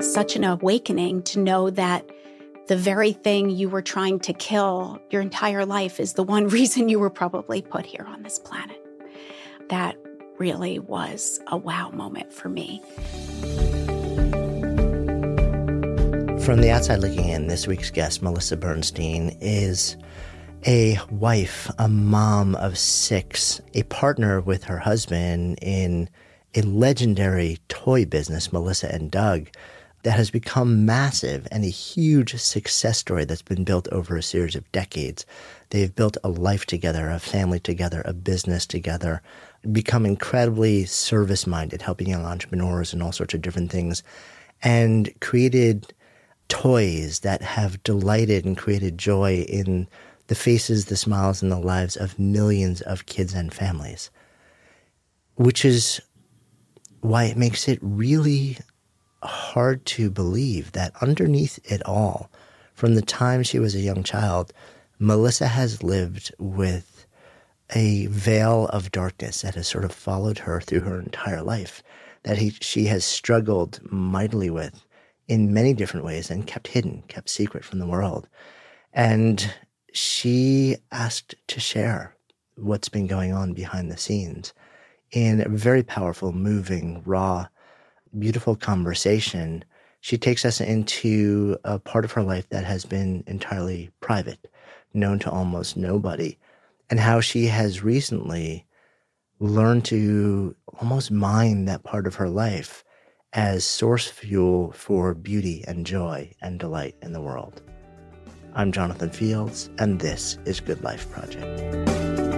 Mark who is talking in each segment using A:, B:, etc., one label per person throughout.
A: such an awakening to know that the very thing you were trying to kill your entire life is the one reason you were probably put here on this planet. That really was a wow moment for me.
B: From the outside looking in, this week's guest, Melissa Bernstein, is a wife, a mom of six, a partner with her husband in a legendary toy business, Melissa and Doug, that has become massive and a huge success story that's been built over a series of decades. They've built a life together, a family together, a business together, become incredibly service minded, helping young entrepreneurs and all sorts of different things, and created toys that have delighted and created joy in the faces, the smiles, and the lives of millions of kids and families, which is why it makes it really hard to believe that underneath it all, from the time she was a young child, Melissa has lived with a veil of darkness that has sort of followed her through her entire life, that he, she has struggled mightily with in many different ways and kept hidden, kept secret from the world. And she asked to share what's been going on behind the scenes in a very powerful, moving, raw, beautiful conversation. She takes us into a part of her life that has been entirely private, known to almost nobody, and how she has recently learned to almost mine that part of her life as source fuel for beauty and joy and delight in the world. I'm Jonathan Fields, and this is Good Life Project.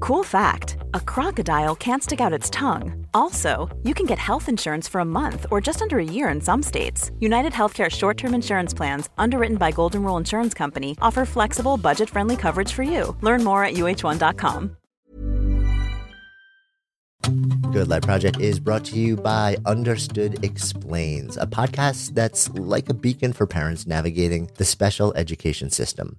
C: Cool fact a crocodile can't stick out its tongue. Also, you can get health insurance for a month or just under a year in some states. United Healthcare short term insurance plans, underwritten by Golden Rule Insurance Company, offer flexible, budget friendly coverage for you. Learn more at uh1.com.
B: Good Life Project is brought to you by Understood Explains, a podcast that's like a beacon for parents navigating the special education system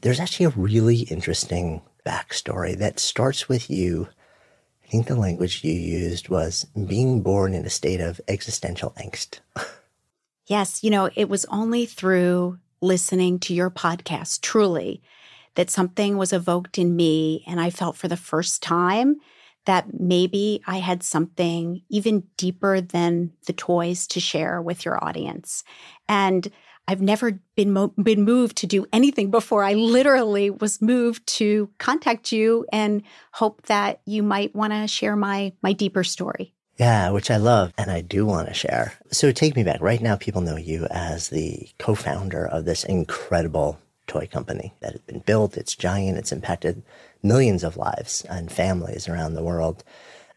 B: there's actually a really interesting backstory that starts with you. I think the language you used was being born in a state of existential angst.
A: yes, you know, it was only through listening to your podcast, truly, that something was evoked in me. And I felt for the first time that maybe I had something even deeper than the toys to share with your audience. And I've never been mo- been moved to do anything before. I literally was moved to contact you and hope that you might want to share my my deeper story.
B: Yeah, which I love and I do want to share. So take me back. Right now people know you as the co-founder of this incredible toy company that has been built. It's giant. It's impacted millions of lives and families around the world.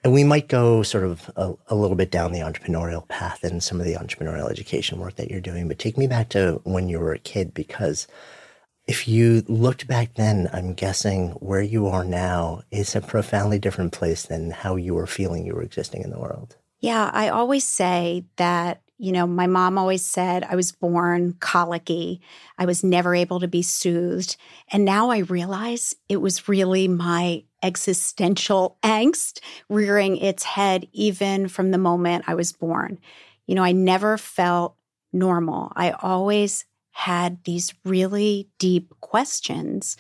B: And we might go sort of a, a, little bit down the entrepreneurial path and some of the entrepreneurial education work that you're doing, but take me back to when you were a kid because if you looked back then, I'm guessing where you are now is a profoundly different place than how you were feeling you were existing in the world.
A: Yeah, I always say that, you know, my mom always said I was born colicky. I was never able to be soothed. And now I realize it was really my existential angst rearing its head even from the moment I was born. You know, I never felt normal. I always had these really deep questions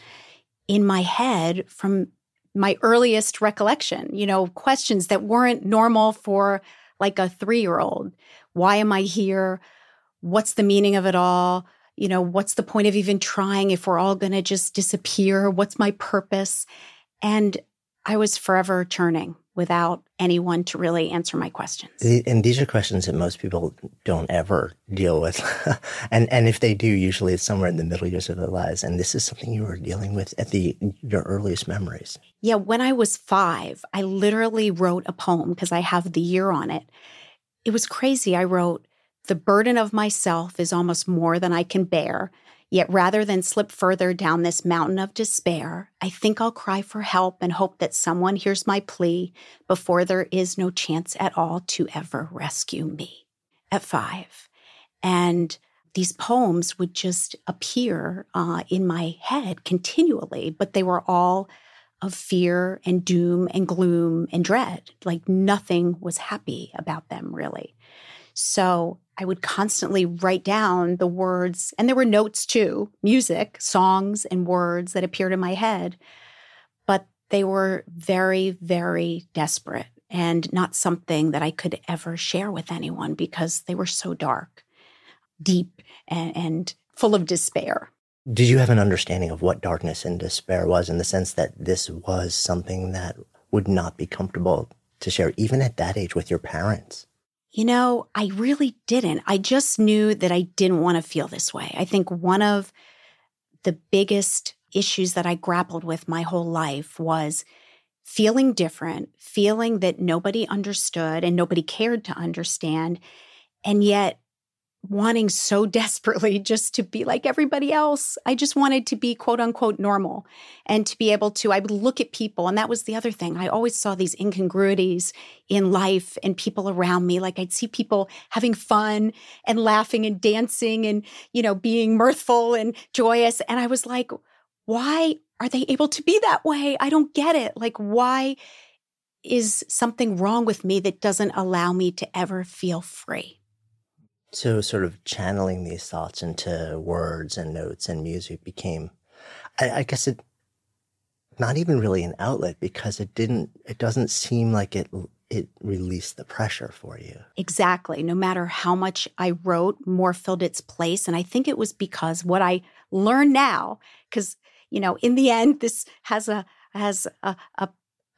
A: in my head from my earliest recollection, you know, questions that weren't normal for like a three year old. Why am I here? What's the meaning of it all? You know, what's the point of even trying if we're all going to just disappear? What's my purpose? And I was forever churning without anyone to really answer my questions.
B: And these are questions that most people don't ever deal with. and and if they do, usually it's somewhere in the middle years of their lives. And this is something you were dealing with at the your earliest memories.
A: Yeah, when I was five, I literally wrote a poem because I have the year on it. It was crazy. I wrote, The burden of myself is almost more than I can bear. Yet rather than slip further down this mountain of despair, I think I'll cry for help and hope that someone hears my plea before there is no chance at all to ever rescue me. At five. And these poems would just appear uh, in my head continually, but they were all of fear and doom and gloom and dread. Like nothing was happy about them, really. So I would constantly write down the words, and there were notes too, music, songs, and words that appeared in my head. But they were very, very desperate and not something that I could ever share with anyone because they were so dark, deep, and, and full of despair.
B: Did you have an understanding of what darkness and despair was in the sense that this was something that would not be comfortable to share, even at that age, with your parents?
A: You know, I really didn't. I just knew that I didn't want to feel this way. I think one of the biggest issues that I grappled with my whole life was feeling different, feeling that nobody understood and nobody cared to understand. And yet wanting so desperately just to be like everybody else. I just wanted to be quote unquote normal and to be able to, I would look at people. And that was the other thing. I always saw these incongruities in life and people around me. Like I'd see people having fun and laughing and dancing and, you know, being mirthful and joyous. And I was like, why are they able to be that way? I don't get it. Like, why is something wrong with me that doesn't allow me to ever feel free?
B: So, sort of channeling these thoughts into words and notes and music became, I, I, guess, it not even really an outlet because it didn't. It doesn't seem like it. It released the pressure for you.
A: Exactly. No matter how much I wrote, more filled its place, and I think it was because what I learned now, because you know, in the end, this has a has a, a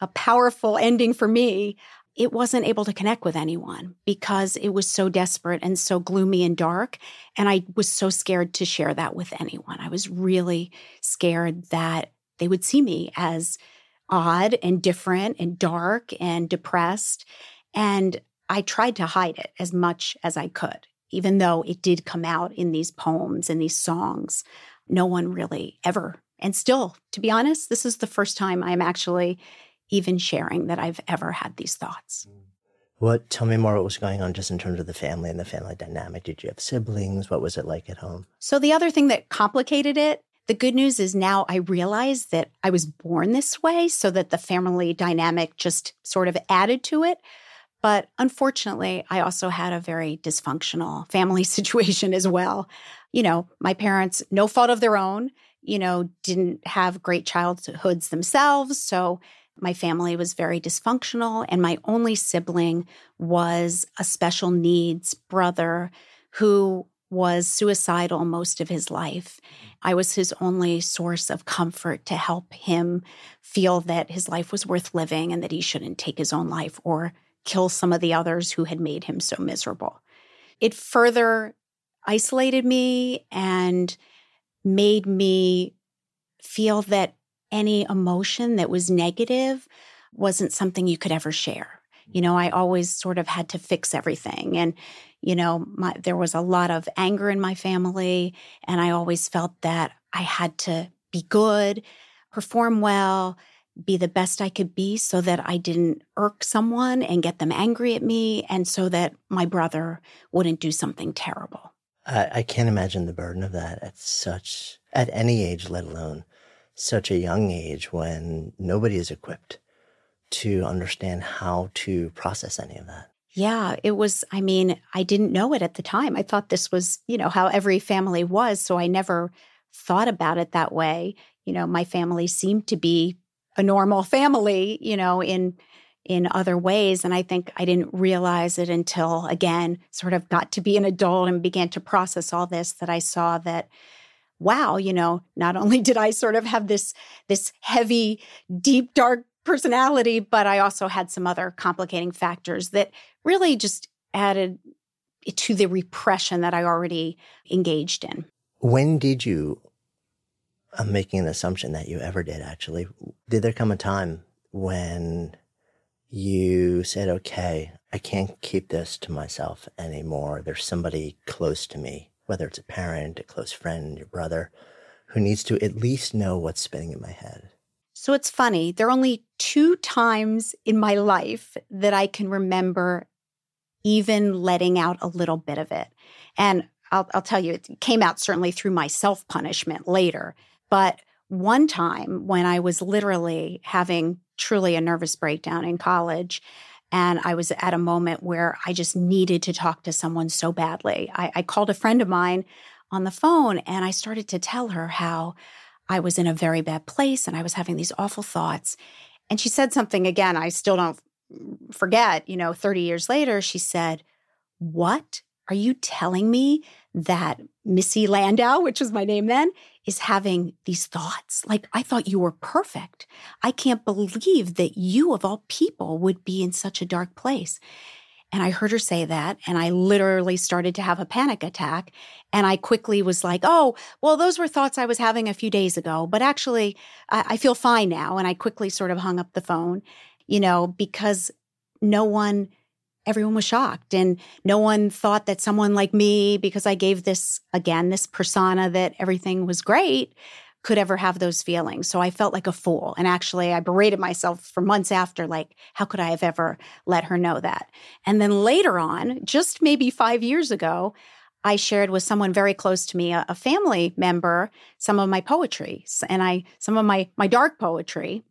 A: a powerful ending for me it wasn't able to connect with anyone because it was so desperate and so gloomy and dark. And I was so scared to share that with anyone. I was really scared that they would see me as odd and different and dark and depressed. And I tried to hide it as much as I could, even though it did come out in these poems and these songs. No one really ever. And still, to be honest, this is the first time I'm actually even sharing that I've ever had these thoughts.
B: What, tell me more what was going on just in terms of the family and the family dynamic. Did you have siblings? What was it like at home?
A: So, the other thing that complicated it, the good news is now I realize that I was born this way so that the family dynamic just sort of added to it. But unfortunately, I also had a very dysfunctional family situation as well. You know, my parents, no fault of their own, you know, didn't have great childhoods themselves. So my family was very dysfunctional, and my only sibling was a special needs brother who was suicidal most of his life. Mm-hmm. I was his only source of comfort to help him feel that his life was worth living and that he shouldn't take his own life or kill some of the others who had made him so miserable. It further isolated me and made me feel that any emotion that was negative wasn't something you could ever share. You know, I mm-hmm. always sort of had to fix everything. And, you know, my, there was a lot of anger in my family. And I always felt that I had to be good, perform well, be the best I could be so that I didn't irk someone and get them angry at me, and so that my brother wouldn't do something terrible.
B: I, I can't imagine the burden of that at such, at any age, let alone such a young age when nobody is equipped to understand how to process any of that.
A: Yeah, it was. I mean, I didn't know it at the time. I thought this was, you know, how every family was. So I never thought about it that way. You know, my family seemed to be a normal family, you know, in in other ways and I think I didn't realize it until again sort of got to be an adult and began to process all this that I saw that wow, you know, not only did I sort of have this this heavy deep dark personality, but I also had some other complicating factors that really just added to the repression that I already engaged in.
B: When did you I'm making an assumption that you ever did actually. Did there come a time when you said, okay, I can't keep this to myself anymore. There's somebody close to me, whether it's a parent, a close friend, your brother, who needs to at least know what's spinning in my head.
A: So it's funny. There are only two times in my life that I can remember even letting out a little bit of it. And I'll, I'll tell you, it came out certainly through my self punishment later. But one time when I was literally having truly a nervous breakdown in college, and I was at a moment where I just needed to talk to someone so badly. I, I, called a friend of mine on the phone and I started to tell her how I was in a very bad place and I was having these awful thoughts. And she said something again, I still don't forget, you know, 30 years later, she said, What are you telling me that Missy Landau, which was my name then, is having these thoughts. Like, I thought you were perfect. I can't believe that you, of all people, would be in such a dark place. And I heard her say that, and I literally started to have a panic attack. And I quickly was like, oh, well, those were thoughts I was having a few days ago, but actually, I, I feel fine now. And I quickly sort of hung up the phone, you know, because no one everyone was shocked and no one thought that someone like me because i gave this again this persona that everything was great could ever have those feelings so i felt like a fool and actually i berated myself for months after like how could i have ever let her know that and then later on just maybe 5 years ago I shared with someone very close to me, a, a family member, some of my poetry and I some of my my dark poetry.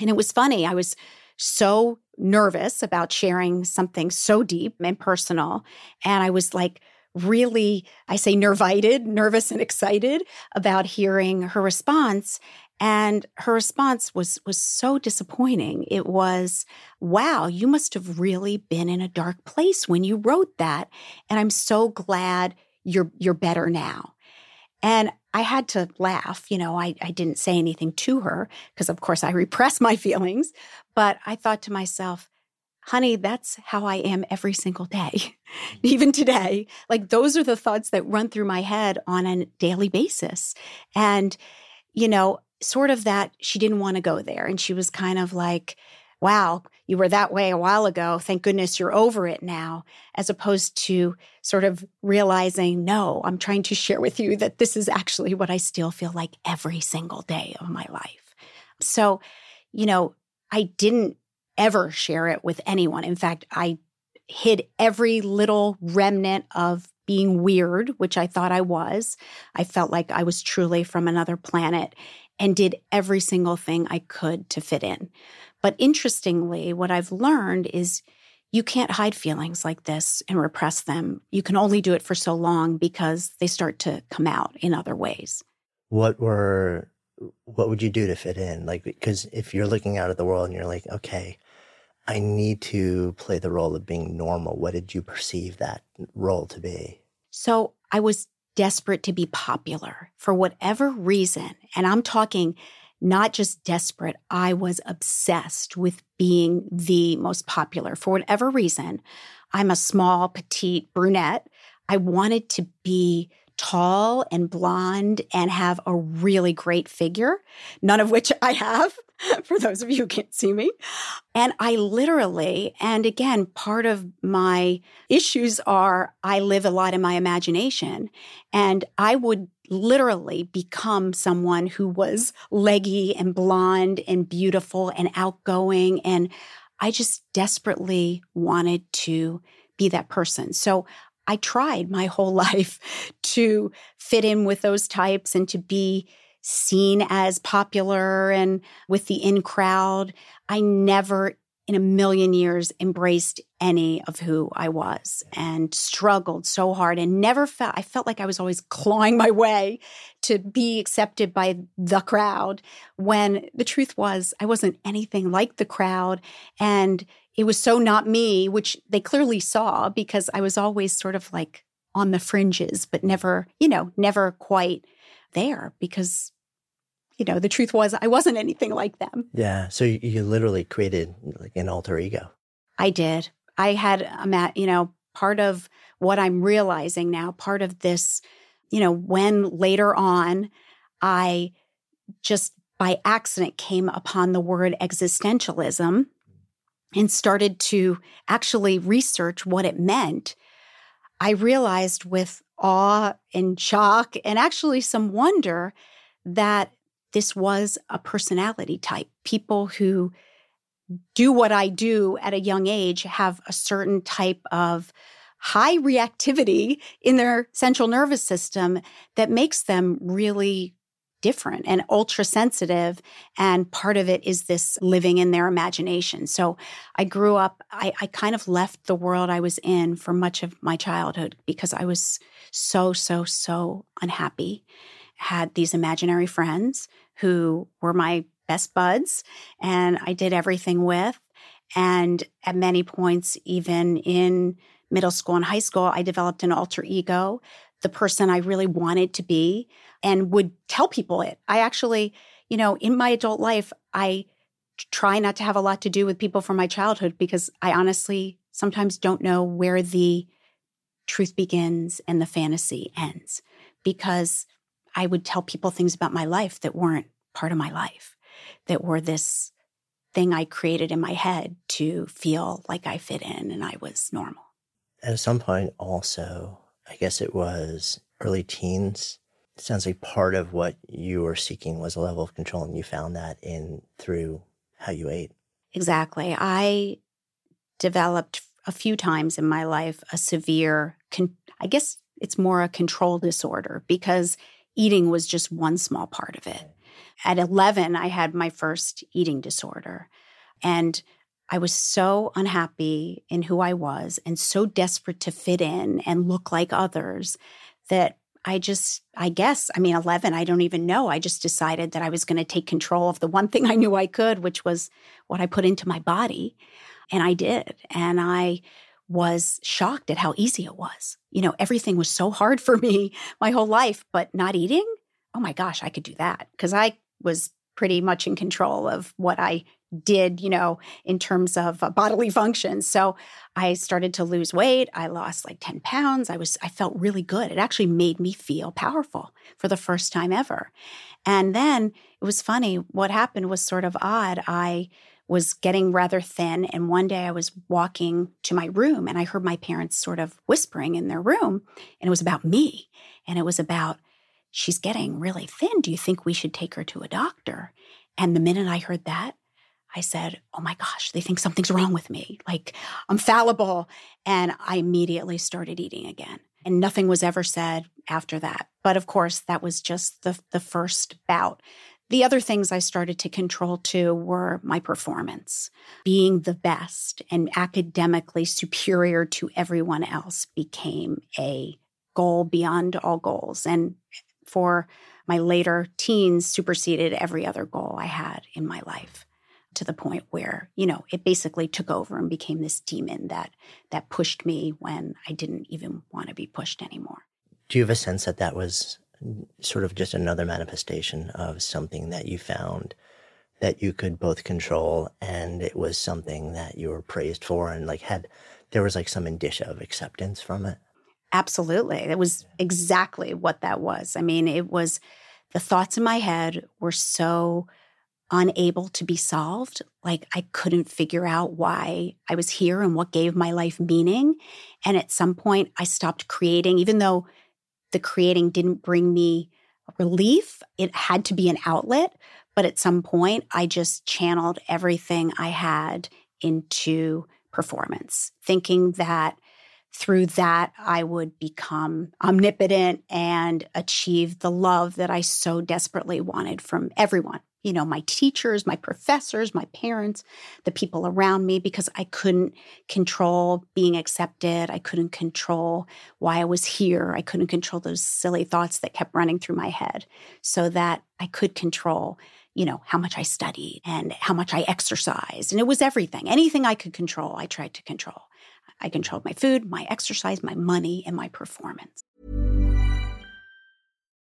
A: And it was funny. I was so nervous about sharing something so deep and personal. And I was like, really, I say nervited, nervous and excited about hearing her response. And her response was was so disappointing. It was, "Wow, you must have really been in a dark place when you wrote that, and I'm so glad you're you're better now." And I had to laugh. You know, I, I didn't say anything to her because, of course, I repress my feelings. But I thought to myself, honey, that's how I am every single day, mm. even today. Like, those are the thoughts that run through my head on a daily basis. And, you know, sort of that she didn't want to go there. And she was kind of like, wow, you were that way a while ago. Thank goodness you're over it now, as opposed to sort of realizing, no, I'm trying to share with you that this is actually what I still feel like every single day of my life. So, you know, I didn't ever share it with anyone. In fact, I hid every little remnant of being weird, which I thought I was. I felt like I was truly from another planet and did every single thing I could to fit in. But interestingly, what I've learned is you can't hide feelings like this and repress them. You can only do it for so long because they start to come out in other ways.
B: What were what would you do to fit in? Like because if you're looking out at the world and you're like, okay, I need to play the role of being normal. What did you perceive that role to be?
A: So I was desperate to be popular for whatever reason. And I'm talking not just desperate, I was obsessed with being the most popular for whatever reason. I'm a small, petite brunette. I wanted to be tall and blonde and have a really great figure, none of which I have, for those of you who can't see me. And I literally, and again, part of my issues are I live a lot in my imagination and I would literally become someone who was leggy and blonde and beautiful and outgoing. And I just desperately wanted to be that person. So I tried my whole life to fit in with those types and to be seen as popular and with the in crowd. I never in a million years embraced any of who I was and struggled so hard and never felt I felt like I was always clawing my way to be accepted by the crowd when the truth was I wasn't anything like the crowd and it was so not me which they clearly saw because I was always sort of like on the fringes but never you know never quite there because you know, the truth was I wasn't anything like them.
B: Yeah. So you, you literally created like an alter ego.
A: I did. I had, um, a mat. you know, part of what I'm realizing now, part of this, you know, when later on I just by accident came upon the word existentialism and started to actually research what it meant, I realized with awe and shock and actually some wonder that this was a personality type. People who do what I do at a young age have a certain type of high reactivity in their central nervous system that makes them really different and ultra sensitive. And part of it is this living in their imagination. So I grew up, I, I, kind of left the world I was in for much of my childhood because I was so, so, so unhappy had these imaginary friends who were my best buds and I did everything with. And at many points, even in middle school and high school, I developed an alter ego, the person I really wanted to be, and would tell people it. I actually, you know, in my adult life, I try not to have a lot to do with people from my childhood because I honestly sometimes don't know where the truth begins and the fantasy ends because I would tell people things about my life that weren't part of my life, that were this thing I created in my head to feel like I fit in and I was normal.
B: At some point, also, I guess it was early teens. It sounds like part of what you were seeking was a level of control, and you found that in through how you ate.
A: Exactly. I developed a few times in my life a severe, con- I guess it's more a control disorder because eating was just one small part of it. At 11, I had my first eating disorder. And I was so unhappy in who I was and so desperate to fit in and look like others that I just, I guess, I mean, 11, I don't even know. I just decided that I was going to take control of the one thing I knew I could, which was what I put into my body. And I did. And I was shocked at how easy it was. You know, everything was so hard for me my whole life, but not eating, oh my gosh, I could do that because I was pretty much in control of what I did, you know, in terms of uh, bodily functions. So I started to lose weight. I lost like 10 pounds. I was, I felt really good. It actually made me feel powerful for the first time ever. And then it was funny. What happened was sort of odd. I was getting rather thin. And one day I was walking to my room and I heard my parents sort of whispering in their room. And it was about me. And it was about, she's getting really thin. Do you think we should take her to a doctor? And the minute I heard that, I said, Oh my gosh, they think something's wrong with me. Like I'm fallible. And I immediately started eating again. And nothing was ever said after that. But of course, that was just the, the first bout. The other things I started to control too were my performance. Being the best and academically superior to everyone else became a goal beyond all goals. And for my later teens, superseded every other goal I had in my life to the point where you know it basically took over and became this demon that that pushed me when i didn't even want to be pushed anymore
B: do you have a sense that that was sort of just another manifestation of something that you found that you could both control and it was something that you were praised for and like had there was like some indicia of acceptance from it?
A: Absolutely. It was exactly what that was. I mean it was the thoughts in my head were so unable to be solved like i couldn't figure out why i was here and what gave my life meaning. And at some point i stopped creating even though the creating didn't bring me relief. It had to be an outlet. But at some point, I just channeled everything I had into performance, thinking that through that I would become omnipotent and achieve the love that I so desperately wanted from everyone. You know, my teachers, my professors, my parents, the people around me, because I couldn't control being accepted. I couldn't control why I was here. I couldn't control those silly thoughts that kept running through my head so that I could control you know, how much I studied and how much I exercised. And it was everything. Anything I could control, I tried to control. I controlled my food, my exercise, my money, and my performance.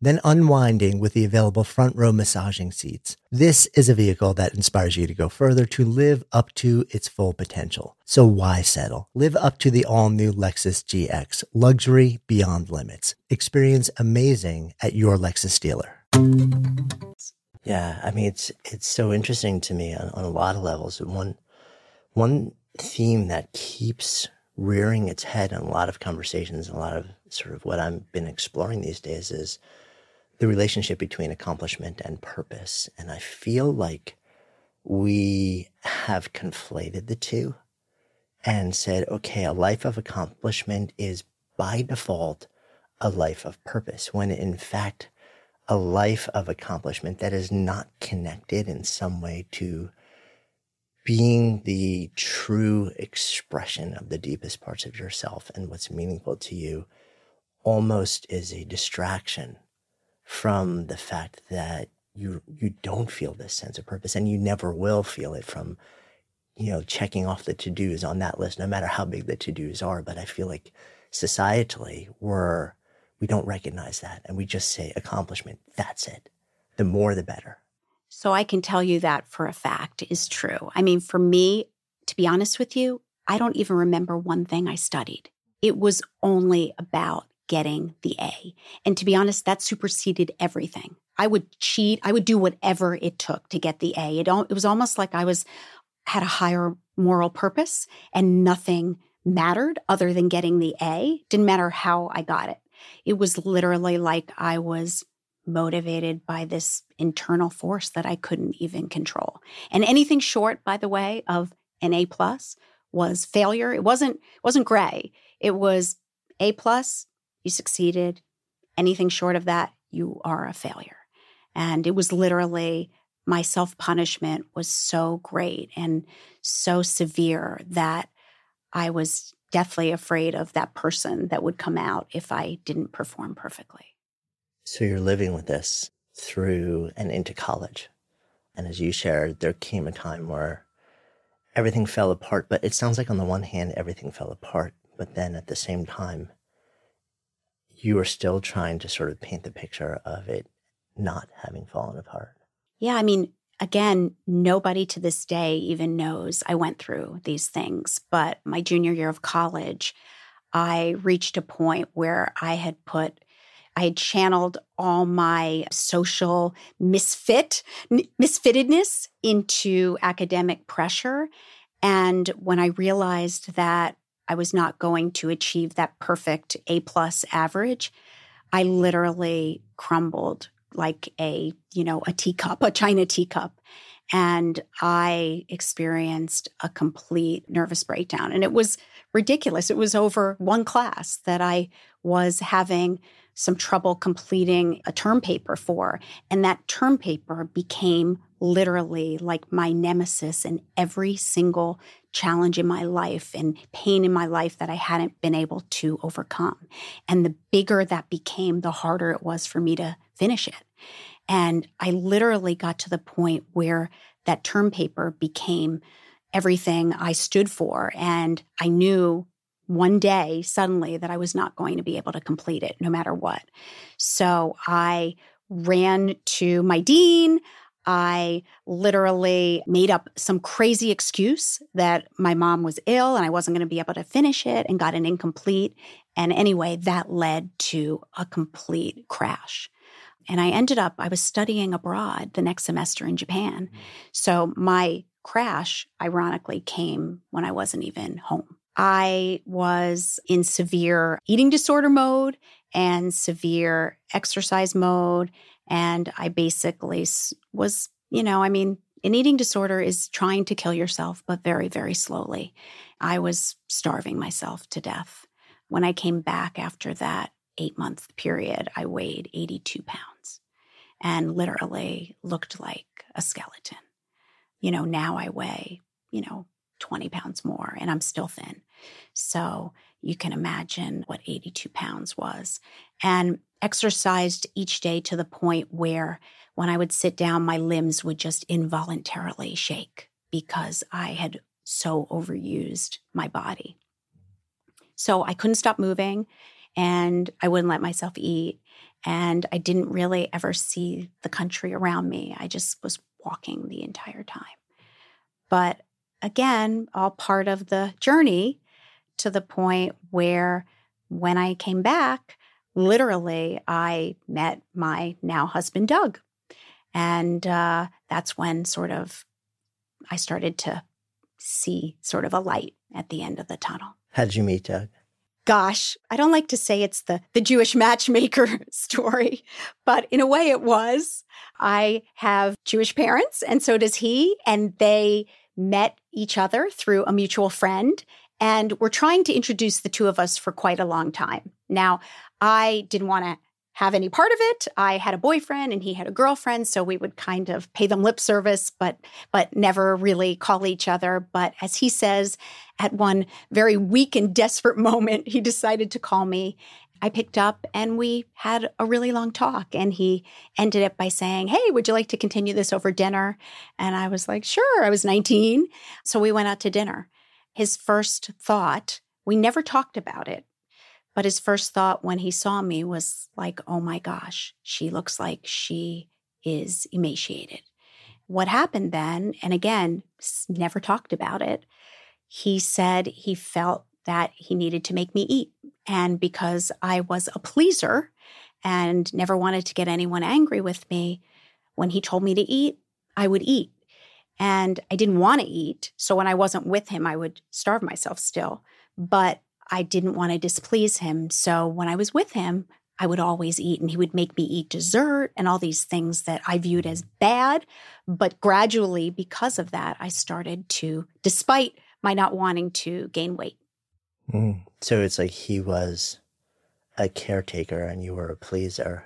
B: then unwinding with the available front row massaging seats. This is a vehicle that inspires you to go further to live up to its full potential. So why settle? Live up to the all new Lexus GX, luxury beyond limits. Experience amazing at your Lexus dealer. Yeah, I mean it's it's so interesting to me on, on a lot of levels. One one theme that keeps rearing its head in a lot of conversations, a lot of sort of what I've been exploring these days is the relationship between accomplishment and purpose. And I feel like we have conflated the two and said, okay, a life of accomplishment is by default a life of purpose, when in fact, a life of accomplishment that is not connected in some way to being the true expression of the deepest parts of yourself and what's meaningful to you almost is a distraction from the fact that you you don't feel this sense of purpose and you never will feel it from you know checking off the to-dos on that list no matter how big the to-dos are. But i feel like societally we're we don't recognize that and we just say accomplishment that's it. The more the better.
A: So i can tell you that for a fact is true. I mean for me to be honest with you i don't even remember one thing i studied. It was only about getting the a and to be honest that superseded everything I would cheat. I would do whatever it took to get the A. It, it was almost like I was had a higher moral purpose and nothing mattered other than getting the A. Didn't matter how I got it. It was literally like I was motivated by this internal force that I couldn't even control. And anything short, by the way, of an A plus was failure. It wasn't it wasn't gray. It was A plus, you succeeded. Anything short of that, you are a failure. And it was literally my self punishment was so great and so severe that I was deathly afraid of that person that would come out if I didn't perform perfectly.
B: So you're living with this through and into college. And as you shared, there came a time where everything fell apart. But it sounds like, on the one hand, everything fell apart. But then at the same time, you were still trying to sort of paint the picture of it not having fallen apart.
A: Yeah, I mean, again, nobody to this day even knows I went through these things. But my junior year of college, I reached a point where I had put I had channeled all my social misfit misfittedness into academic pressure and when I realized that I was not going to achieve that perfect A plus average, I literally crumbled like a, you know, a teacup, a china teacup. And I experienced a complete nervous breakdown. And it was ridiculous. It was over one class that I was having some trouble completing a term paper for. And that term paper became literally like my nemesis in every single challenge in my life and pain in my life that I hadn't been able to overcome. And the bigger that became, the harder it was for me to finish it. And I literally got to the point where that term paper became everything I stood for. And I knew one day suddenly that I was not going to be able to complete it no matter what. So I ran to my dean. I literally made up some crazy excuse that my mom was ill and I wasn't going to be able to finish it and got an incomplete. And anyway, that led to a complete crash. And I ended up, I was studying abroad the next semester in Japan. Mm-hmm. So my crash, ironically, came when I wasn't even home. I was in severe eating disorder mode and severe exercise mode. And I basically was, you know, I mean, an eating disorder is trying to kill yourself, but very, very slowly. I was starving myself to death. When I came back after that eight month period, I weighed 82 pounds and literally looked like a skeleton. You know, now I weigh, you know, 20 pounds more and I'm still thin. So you can imagine what 82 pounds was. And exercised each day to the point where when I would sit down, my limbs would just involuntarily shake because I had so overused my body. So I couldn't stop moving and I wouldn't let myself eat. And I didn't really ever see the country around me. I just was walking the entire time. But again, all part of the journey to the point where when I came back, literally, I met my now husband, Doug. And uh, that's when sort of I started to see sort of a light at the end of the tunnel.
B: How did you meet Doug?
A: gosh, I don't like to say it's the, the Jewish matchmaker story, but in a way it was. I have Jewish parents, and so does he. And they met each other through a mutual friend. And we're trying to introduce the two of us for quite a long time. Now, I didn't want to have any part of it. I had a boyfriend and he had a girlfriend, so we would kind of pay them lip service, but but never really call each other. But as he says, at one very weak and desperate moment, he decided to call me. I picked up and we had a really long talk. And he ended it by saying, Hey, would you like to continue this over dinner? And I was like, Sure. I was 19. So we went out to dinner. His first thought, we never talked about it, but his first thought when he saw me was like, Oh my gosh, she looks like she is emaciated. What happened then, and again, never talked about it, he said he felt that he needed to make me eat. And because I was a pleaser and never wanted to get anyone angry with me, when he told me to eat, I would eat. And I didn't want to eat. So when I wasn't with him, I would starve myself still. But I didn't want to displease him. So when I was with him, I would always eat, and he would make me eat dessert and all these things that I viewed as bad. But gradually, because of that, I started to, despite my not wanting to gain weight.
B: Mm. So it's like he was a caretaker and you were a pleaser,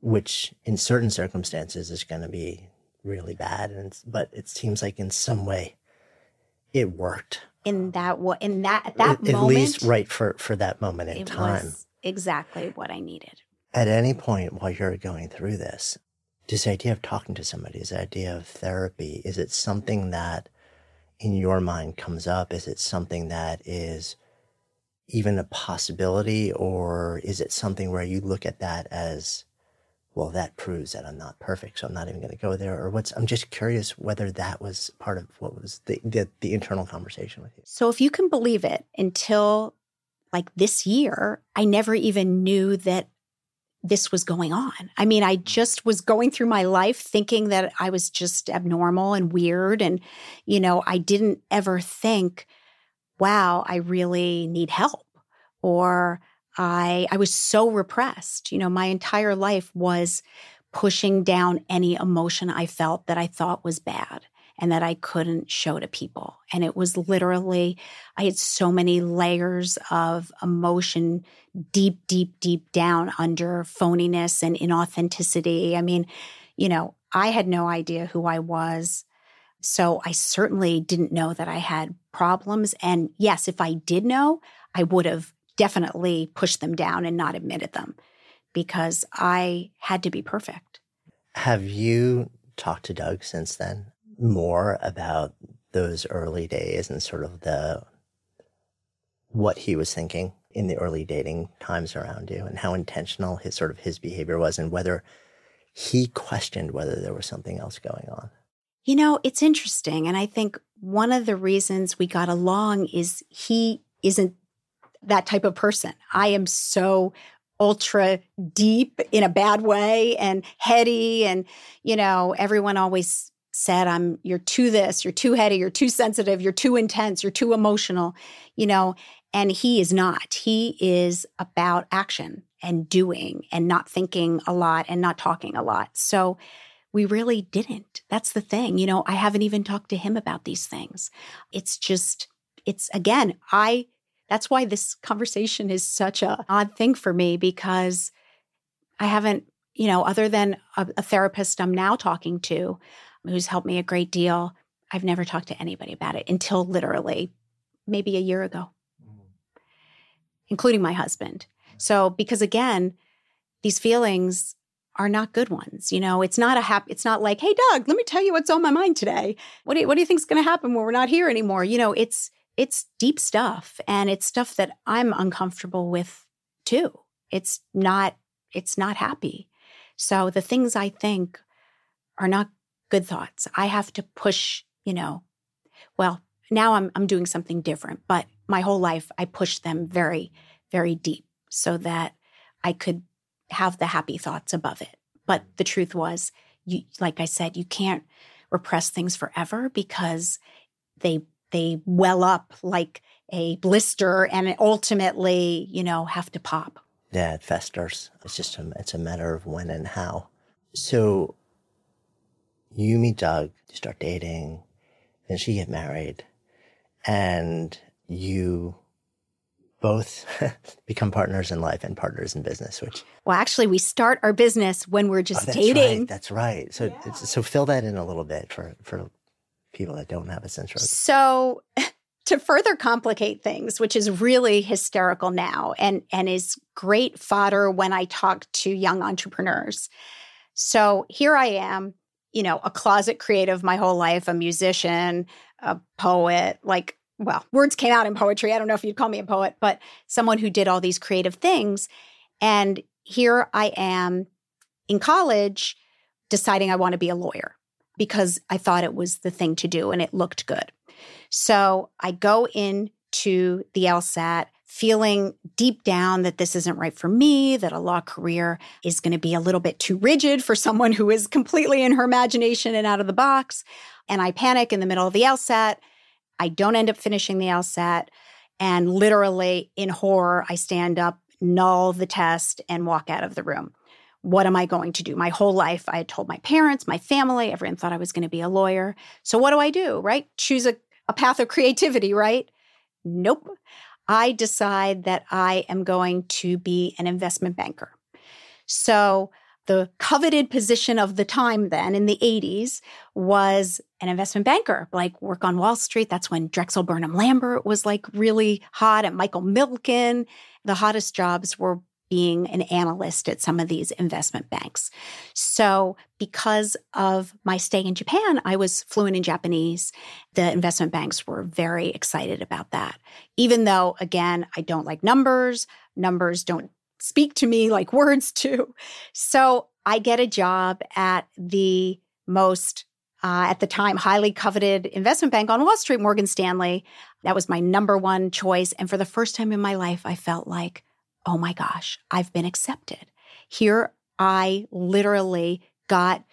B: which in certain circumstances is going to be really bad. And but it seems like in some way it worked
A: in that what in that at that
B: at,
A: moment,
B: at least right for for that moment in time
A: exactly what I needed.
B: At any point while you're going through this, this idea of talking to somebody, this idea of therapy, is it something that in your mind comes up? Is it something that is even a possibility, or is it something where you look at that as, well, that proves that I'm not perfect, so I'm not even going to go there? Or what's, I'm just curious whether that was part of what was the, the, the internal conversation with you.
A: So, if you can believe it, until like this year, I never even knew that this was going on. I mean, I just was going through my life thinking that I was just abnormal and weird. And, you know, I didn't ever think, wow, I really need help. Or I I was so repressed. You know, my entire life was pushing down any emotion I felt that I thought was bad and that I couldn't show to people. And it was literally, I had so many layers of emotion deep, deep, deep down under phoniness and inauthenticity. I mean, you know, I had no idea who I was. So I certainly didn't know that I had problems. And yes, if I did know, I would have definitely pushed them down and not admitted them because I had to be perfect.
B: Have you talked to Doug since then? more about those early days and sort of the what he was thinking in the early dating times around you and how intentional his sort of his behavior was and whether he questioned whether there was something else going on.
A: You know, it's interesting and I think one of the reasons we got along is he isn't that type of person. I am so ultra deep in a bad way and heady and you know, everyone always said i'm you're too this you're too heady you're too sensitive you're too intense you're too emotional you know and he is not. He is about action and doing and not thinking a lot and not talking a lot. So we really didn't. That's the thing you know i haven't even talked to him about these things. It's just it's again i that's why this conversation is such a odd thing for me because i haven't you know other than a, a therapist i'm now talking to who's helped me a great deal. I've never talked to anybody about it until literally maybe a year ago, mm-hmm. including my husband. So, because again, these feelings are not good ones. You know, it's not a happy, it's not like, hey, Doug, let me tell you what's on my mind today. What do you, what do you think's going to happen when we're not here anymore? You know, it's, it's deep stuff and it's stuff that I'm uncomfortable with too. It's not, it's not happy. So the things I think are not good thoughts. I have to push, you know, well, now I'm I'm doing something different, but my whole life I pushed them very very deep so that I could have the happy thoughts above it. But the truth was, you like I said, you can't repress things forever because they they well up like a blister and ultimately, you know, have to pop.
B: Yeah, it festers. It's just a, it's a matter of when and how. So you meet Doug, you start dating, then she get married, and you both become partners in life and partners in business. Which
A: well, actually, we start our business when we're oh, just
B: oh, that's
A: dating.
B: Right, that's right. So yeah. so fill that in a little bit for for people that don't have a sense of.
A: So to further complicate things, which is really hysterical now and, and is great fodder when I talk to young entrepreneurs. So here I am, you know, a closet creative my whole life, a musician, a poet, like, well, words came out in poetry. I don't know if you'd call me a poet, but someone who did all these creative things. And here I am in college deciding I want to be a lawyer because I thought it was the thing to do and it looked good. So I go into the LSAT feeling deep down that this isn't right for me, that a law career is going to be a little bit too rigid for someone who is completely in her imagination and out of the box. And I panic in the middle of the LSAT. I don't end up finishing the LSAT. And literally in horror, I stand up, null the test, and walk out of the room what am I going to do? My whole life, I had told my parents, my family, everyone thought I was going to be a lawyer. So what do I do, right? Choose a, a path of creativity, right? Nope. I decide that I am going to be an investment banker. So the coveted position of the time then in the 80s was an investment banker, like work on Wall Street. That's when Drexel Burnham Lambert was like really hot and Michael Milken. The hottest jobs were being an analyst at some of these investment banks. So, because of my stay in Japan, I was fluent in Japanese. The investment banks were very excited about that. Even though, again, I don't like numbers, numbers don't speak to me like words do. So, I get a job at the most uh, at the time highly coveted investment bank on Wall Street, Morgan Stanley. That was my number one choice. And for the first time in my life, I felt like oh my gosh, I've been accepted. Here I literally got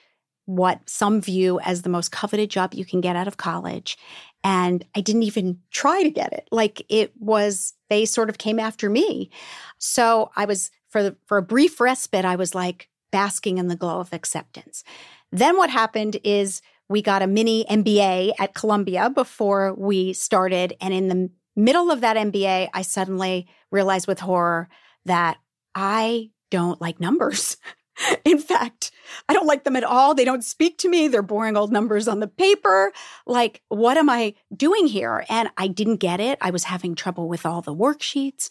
A: what some view as the most coveted job you can get out of college. And I didn't even try to get it. Like it was, they sort of came after me. So I was, for, the, for a brief respite, I was like basking in the glow of acceptance. Then what happened is we got a mini MBA at Columbia before we started. And in the middle of that MBA, I suddenly realized with horror that I don't like numbers. In fact, I don't like them at all. They don't speak to me. They're boring old numbers on the paper. Like, what am I doing here? And I didn't get it. I was having trouble with all the worksheets.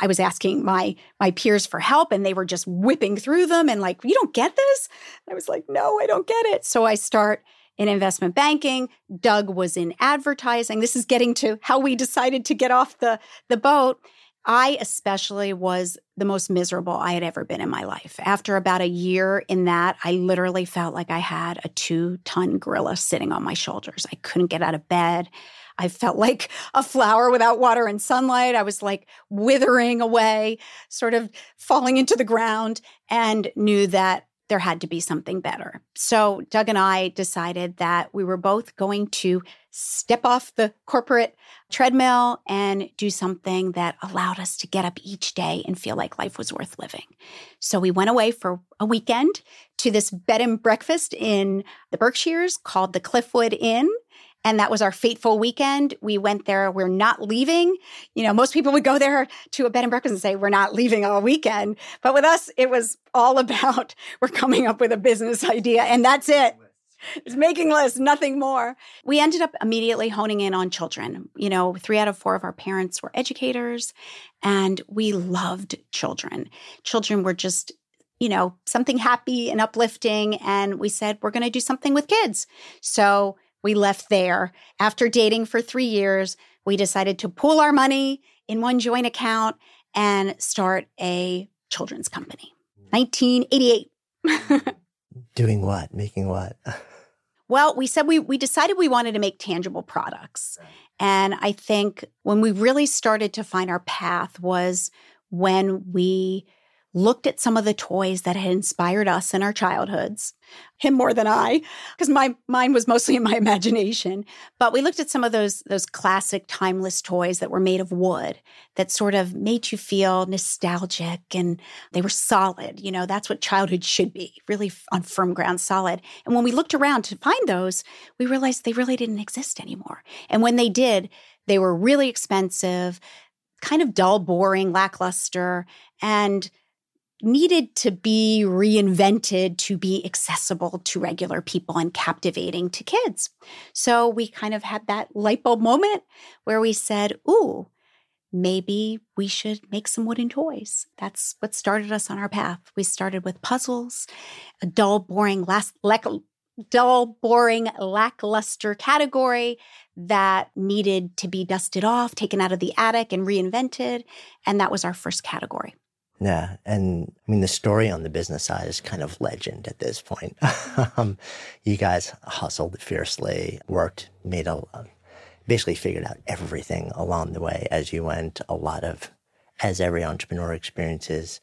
A: I was asking my my peers for help and they were just whipping through them and like, "You don't get this?" I was like, "No, I don't get it." So I start in investment banking. Doug was in advertising. This is getting to how we decided to get off the, the boat. I especially was the most miserable I had ever been in my life. After about a year in that, I literally felt like I had a two ton gorilla sitting on my shoulders. I couldn't get out of bed. I felt like a flower without water and sunlight. I was like withering away, sort of falling into the ground, and knew that there had to be something better. So Doug and I decided that we were both going to step off the corporate treadmill and do something that allowed us to get up each day and feel like life was worth living. So we went away for a weekend to this bed and breakfast in the Berkshires called the Cliffwood Inn. And that was our fateful weekend. We went there. We're not leaving. You know, most people would go there to a bed and breakfast and say, we're not leaving all weekend. But with us, it was all about we're coming up with a business idea and that's it. It's making lists, nothing more. We ended up immediately honing in on children. You know, three out of four of our parents were educators and we loved children. Children were just you know, something happy and uplifting. And we said, we're going to do something with kids. So we left there. After dating for three years, we decided to pool our money in one joint account and start a children's company. 1988.
B: Doing what? Making what?
A: well, we said we we decided we wanted to make tangible products. And I think when we really started to find our path was when we looked at some of the toys that had inspired us in our childhoods, him more than I, because my mine was mostly in my imagination. But we looked at some of those those classic timeless toys that were made of wood that sort of made you feel nostalgic and they were solid. You know, that's what childhood should be, really on firm ground, solid. And when we looked around to find those, we realized they really didn't exist anymore. And when they did, they were really expensive, kind of dull, boring, lackluster, and needed to be reinvented to be accessible to regular people and captivating to kids. So we kind of had that light bulb moment where we said, Ooh, maybe we should make some wooden toys. That's what started us on our path. We started with puzzles, a dull, boring, last, dull, boring, lackluster category that needed to be dusted off, taken out of the attic, and reinvented. And that was our first category.
B: Yeah. And I mean, the story on the business side is kind of legend at this point. um, you guys hustled fiercely, worked, made a, basically figured out everything along the way as you went. A lot of, as every entrepreneur experiences,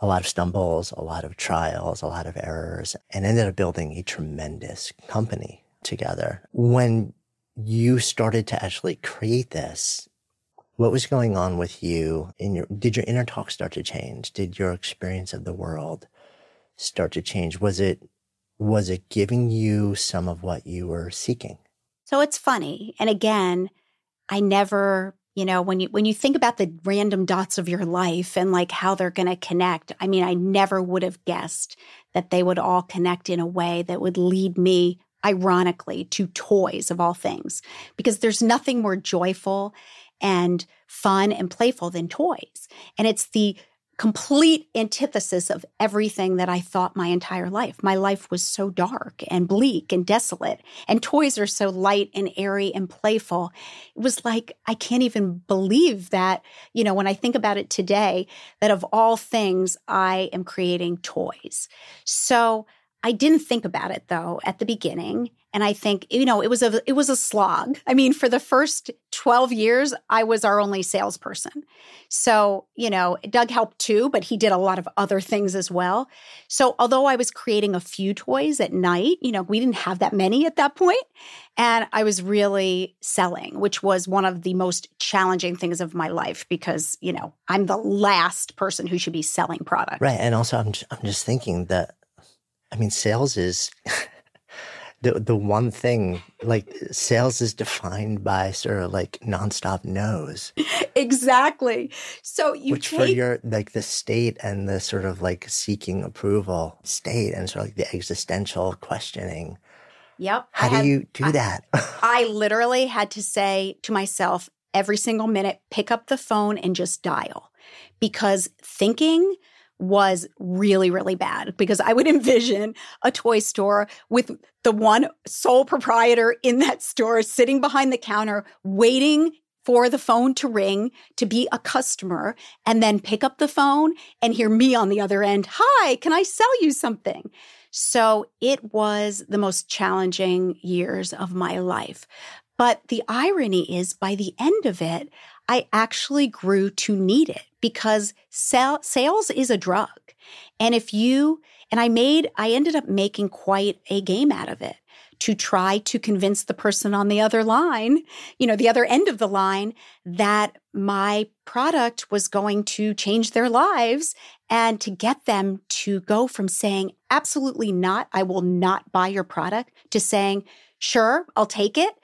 B: a lot of stumbles, a lot of trials, a lot of errors, and ended up building a tremendous company together. When you started to actually create this, what was going on with you in your, did your inner talk start to change? Did your experience of the world start to change? Was it, was it giving you some of what you were seeking?
A: So it's funny. And again, I never, you know, when you when you think about the random dots of your life and like how they're going to connect, I mean, I never would have guessed that they would all connect in a way that would lead me ironically to toys of all things because there's nothing more joyful and fun and playful than toys. And it's the complete antithesis of everything that I thought my entire life. My life was so dark and bleak and desolate, and toys are so light and airy and playful. It was like, I can't even believe that, you know, when I think about it today, that of all things, I am creating toys. So I didn't think about it though at the beginning. And I think, you know, it was a it was a slog. I mean, for the first 12 years, I was our only salesperson. So, you know, Doug helped too, but he did a lot of other things as well. So, although I was creating a few toys at night, you know, we didn't have that many at that point, and I was really selling, which was one of the most challenging things of my life because, you know, I'm the last person who should be selling product.
B: Right. And also I'm I'm just thinking that I mean, sales is the the one thing like sales is defined by sort of like nonstop no's.
A: exactly. So you
B: which
A: take,
B: for your like the state and the sort of like seeking approval state and sort of like the existential questioning.
A: Yep.
B: How do you do
A: I,
B: that?
A: I literally had to say to myself every single minute, pick up the phone and just dial because thinking was really, really bad because I would envision a toy store with the one sole proprietor in that store sitting behind the counter waiting for the phone to ring to be a customer and then pick up the phone and hear me on the other end. Hi, can I sell you something? So it was the most challenging years of my life. But the irony is, by the end of it, I actually grew to need it because sell, sales is a drug. And if you, and I made, I ended up making quite a game out of it to try to convince the person on the other line, you know, the other end of the line, that my product was going to change their lives and to get them to go from saying, absolutely not, I will not buy your product, to saying, sure, I'll take it,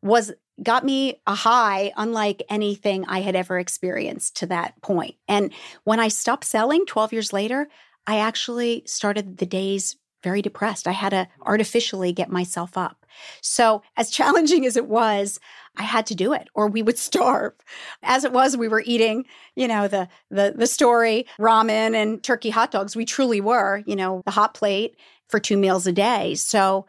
A: was got me a high unlike anything I had ever experienced to that point. And when I stopped selling 12 years later, I actually started the days very depressed. I had to artificially get myself up. So, as challenging as it was, I had to do it or we would starve. As it was, we were eating, you know, the the the story ramen and turkey hot dogs. We truly were, you know, the hot plate for two meals a day. So,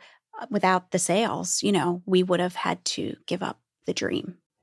A: without the sales, you know, we would have had to give up the dream.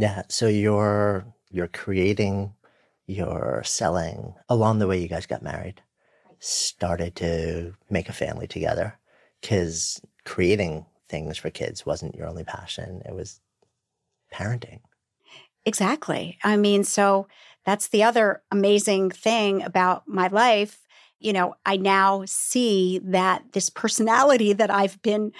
B: Yeah. So you're you're creating, you're selling. Along the way, you guys got married, started to make a family together, because creating things for kids wasn't your only passion. It was parenting.
A: Exactly. I mean, so that's the other amazing thing about my life. You know, I now see that this personality that I've been,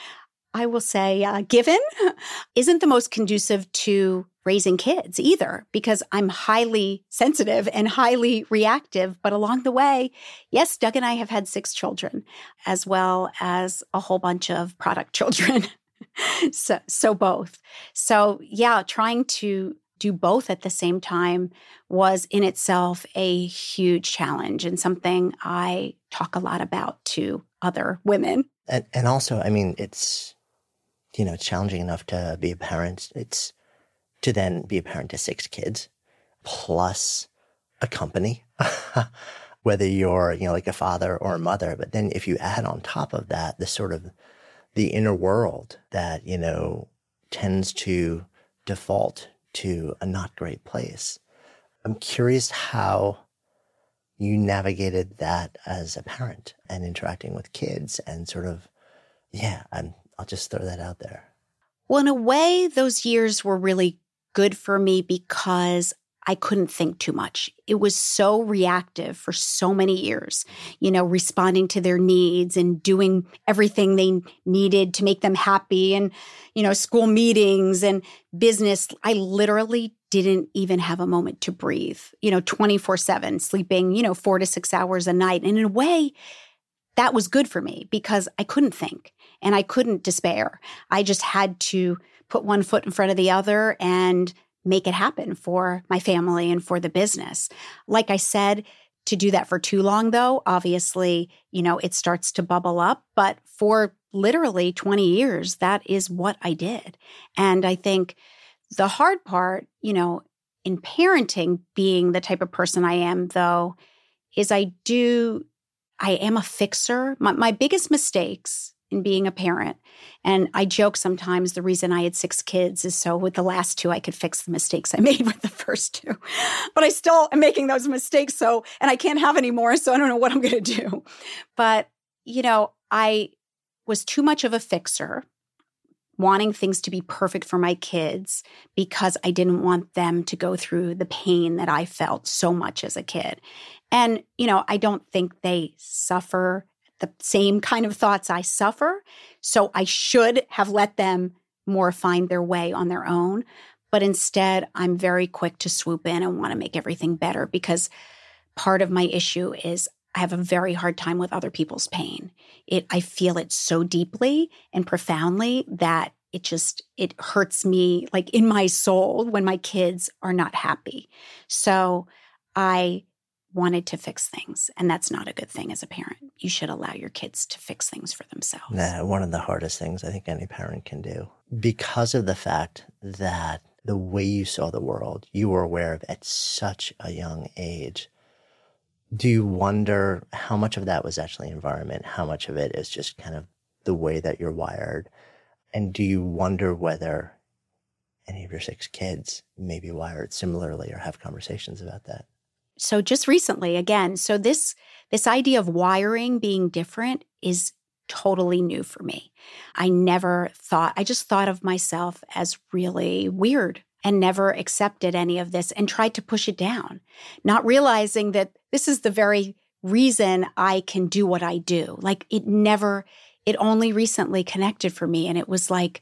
A: I will say, uh, given isn't the most conducive to raising kids either because I'm highly sensitive and highly reactive. But along the way, yes, Doug and I have had six children as well as a whole bunch of product children. so, so both. So yeah, trying to do both at the same time was in itself a huge challenge and something I talk a lot about to other women.
B: And, and also, I mean, it's, you know, challenging enough to be a parent. It's, to then be a parent to six kids plus a company, whether you're, you know, like a father or a mother. But then if you add on top of that, the sort of the inner world that, you know, tends to default to a not great place. I'm curious how you navigated that as a parent and interacting with kids and sort of, yeah, I'm, I'll just throw that out there.
A: Well, in a way, those years were really good for me because I couldn't think too much. It was so reactive for so many years, you know, responding to their needs and doing everything they needed to make them happy and, you know, school meetings and business. I literally didn't even have a moment to breathe, you know, 24 7, sleeping, you know, four to six hours a night. And in a way, that was good for me because I couldn't think and I couldn't despair. I just had to put one foot in front of the other and make it happen for my family and for the business. Like I said, to do that for too long, though, obviously, you know, it starts to bubble up. But for literally 20 years, that is what I did. And I think the hard part, you know, in parenting, being the type of person I am, though, is I do, I am a fixer. My, my biggest mistakes in being a parent. And I joke sometimes the reason I had six kids is so with the last two, I could fix the mistakes I made with the first two. But I still am making those mistakes. So, and I can't have any more. So I don't know what I'm going to do. But, you know, I was too much of a fixer, wanting things to be perfect for my kids because I didn't want them to go through the pain that I felt so much as a kid. And, you know, I don't think they suffer the same kind of thoughts I suffer. So I should have let them more find their way on their own. But instead, I'm very quick to swoop in and want to make everything better because part of my issue is I have a very hard time with other people's pain. It I feel it so deeply and profoundly that it just it hurts me like in my soul when my kids are not happy. So I wanted to fix things. And that's not a good thing as a parent. You should allow your kids to fix things for themselves.
B: Nah, one of the hardest things I think any parent can do because of the fact that the way you saw the world, you were aware of at such a young age. Do you wonder how much of that was actually environment? How much of it is just kind of the way that you're wired? And do you wonder whether any of your six kids may be wired similarly or have conversations about that?
A: So just recently again, so this this idea of wiring being different is totally new for me. I never thought I just thought of myself as really weird and never accepted any of this and tried to push it down, not realizing that this is the very reason I can do what I do. Like it never it only recently connected for me and it was like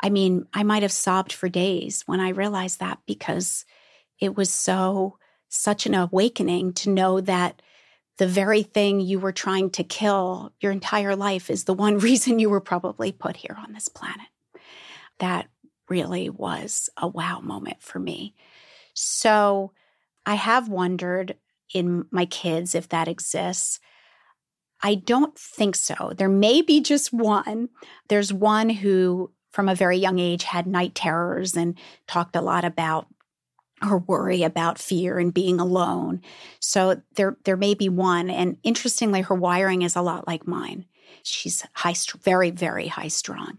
A: I mean, I might have sobbed for days when I realized that because it was so, such an awakening to know that the very thing you were trying to kill your entire life is the one reason you were probably put here on this planet. That really was a wow moment for me. So I have wondered in my kids if that exists. I don't think so. There may be just one. There's one who from a very young age had night terrors and talked a lot about her worry about fear and being alone. So there there may be one and interestingly her wiring is a lot like mine. She's high very very high strung.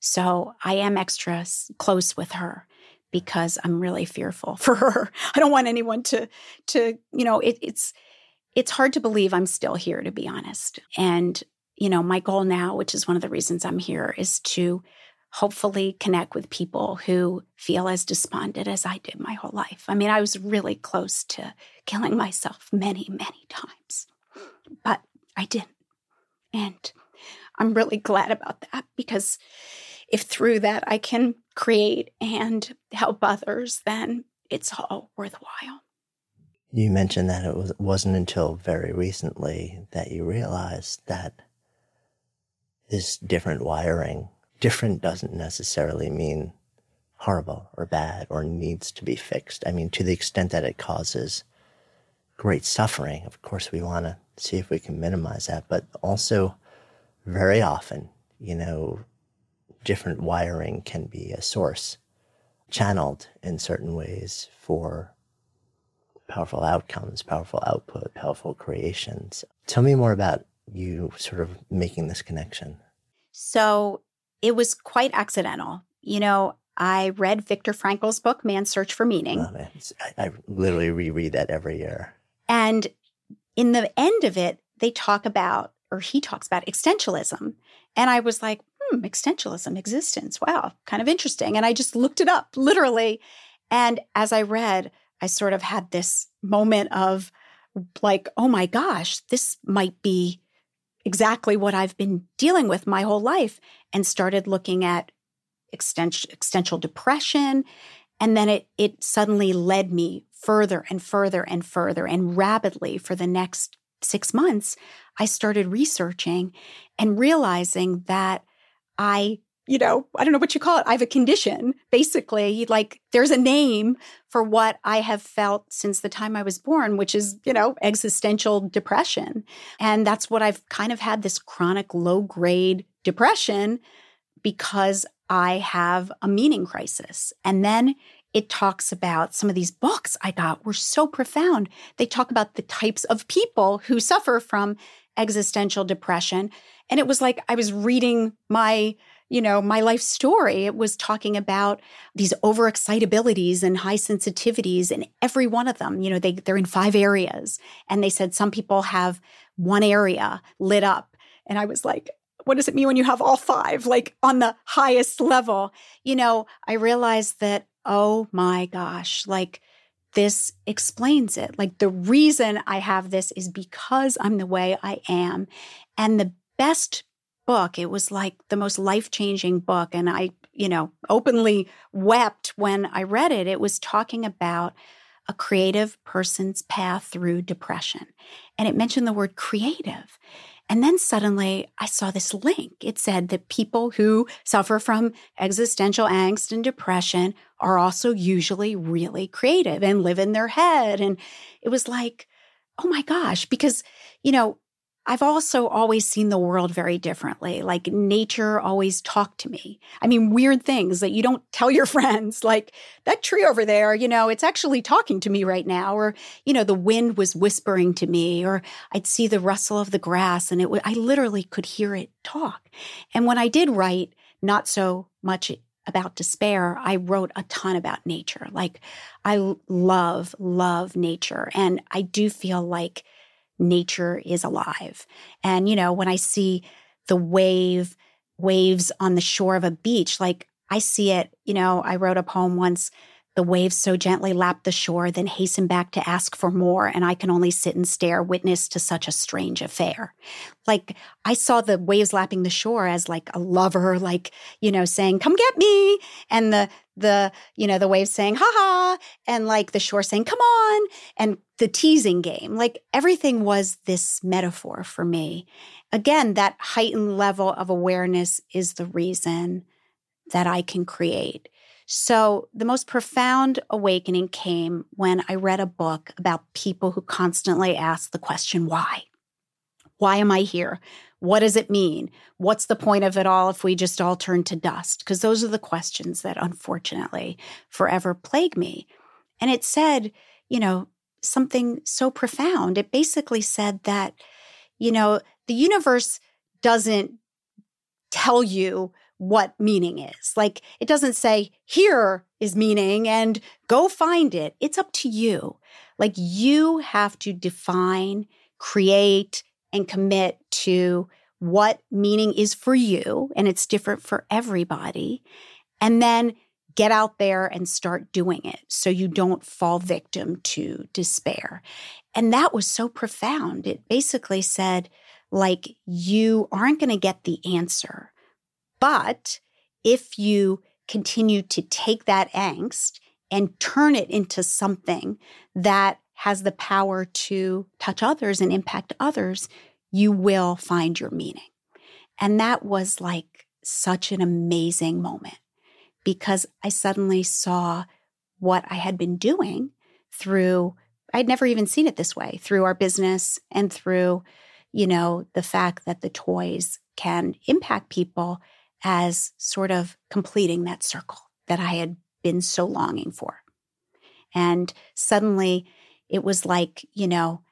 A: So I am extra close with her because I'm really fearful for her. I don't want anyone to to you know it, it's it's hard to believe I'm still here to be honest. And you know my goal now, which is one of the reasons I'm here, is to hopefully connect with people who feel as despondent as I did my whole life. I mean, I was really close to killing myself many, many times, but I didn't. And I'm really glad about that because if through that I can create and help others, then it's all worthwhile.
B: You mentioned that it was, wasn't until very recently that you realized that this different wiring different doesn't necessarily mean horrible or bad or needs to be fixed. I mean, to the extent that it causes great suffering, of course, we want to see if we can minimize that. But also, very often, you know, different wiring can be a source channeled in certain ways for powerful outcomes, powerful output, powerful creations. Tell me more about you sort of making this connection.
A: So, it was quite accidental. You know, I read Viktor Frankl's book, Man's Search for Meaning.
B: I, I literally reread that every year.
A: And in the end of it, they talk about, or he talks about existentialism. And I was like, hmm, existentialism, existence. Wow, kind of interesting. And I just looked it up literally. And as I read, I sort of had this moment of like, oh my gosh, this might be exactly what I've been dealing with my whole life and started looking at existential depression. And then it, it suddenly led me further and further and further and rapidly for the next six months. I started researching and realizing that I you know, I don't know what you call it. I have a condition, basically. Like there's a name for what I have felt since the time I was born, which is, you know, existential depression. And that's what I've kind of had this chronic low grade depression because I have a meaning crisis. And then it talks about some of these books I got were so profound. They talk about the types of people who suffer from existential depression. And it was like I was reading my you know, my life story, it was talking about these overexcitabilities and high sensitivities and every one of them, you know, they, they're in five areas. And they said some people have one area lit up. And I was like, what does it mean when you have all five, like on the highest level? You know, I realized that, oh my gosh, like this explains it. Like the reason I have this is because I'm the way I am. And the best book. It was like the most life changing book. And I, you know, openly wept when I read it. It was talking about a creative person's path through depression. And it mentioned the word creative. And then suddenly I saw this link. It said that people who suffer from existential angst and depression are also usually really creative and live in their head. And it was like, oh my gosh, because, you know, I've also always seen the world very differently. Like nature always talked to me. I mean, weird things that you don't tell your friends, like that tree over there, you know, it's actually talking to me right now. Or, you know, the wind was whispering to me, or I'd see the rustle of the grass and it would, I literally could hear it talk. And when I did write, not so much about despair, I wrote a ton about nature. Like, I love, love nature. And I do feel like nature is alive. And, you know, when I see the wave, waves on the shore of a beach, like I see it, you know, I wrote a poem once the waves so gently lap the shore, then hasten back to ask for more, and I can only sit and stare, witness to such a strange affair. Like I saw the waves lapping the shore as like a lover, like, you know, saying, Come get me. And the the, you know, the waves saying, ha ha, and like the shore saying, come on, and the teasing game. Like everything was this metaphor for me. Again, that heightened level of awareness is the reason that I can create. So, the most profound awakening came when I read a book about people who constantly ask the question, why? Why am I here? What does it mean? What's the point of it all if we just all turn to dust? Because those are the questions that unfortunately forever plague me. And it said, you know, something so profound. It basically said that, you know, the universe doesn't tell you what meaning is. Like it doesn't say, here is meaning and go find it. It's up to you. Like you have to define, create, and commit to what meaning is for you. And it's different for everybody. And then get out there and start doing it so you don't fall victim to despair. And that was so profound. It basically said, like, you aren't going to get the answer but if you continue to take that angst and turn it into something that has the power to touch others and impact others, you will find your meaning. And that was like such an amazing moment because I suddenly saw what I had been doing through, I'd never even seen it this way, through our business and through, you know, the fact that the toys can impact people as sort of completing that circle that I had been so longing for. And suddenly it was like, you know,